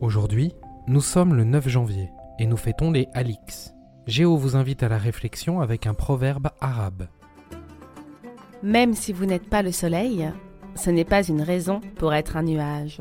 Aujourd'hui, nous sommes le 9 janvier et nous fêtons les Alix. Géo vous invite à la réflexion avec un proverbe arabe. Même si vous n'êtes pas le soleil, ce n'est pas une raison pour être un nuage.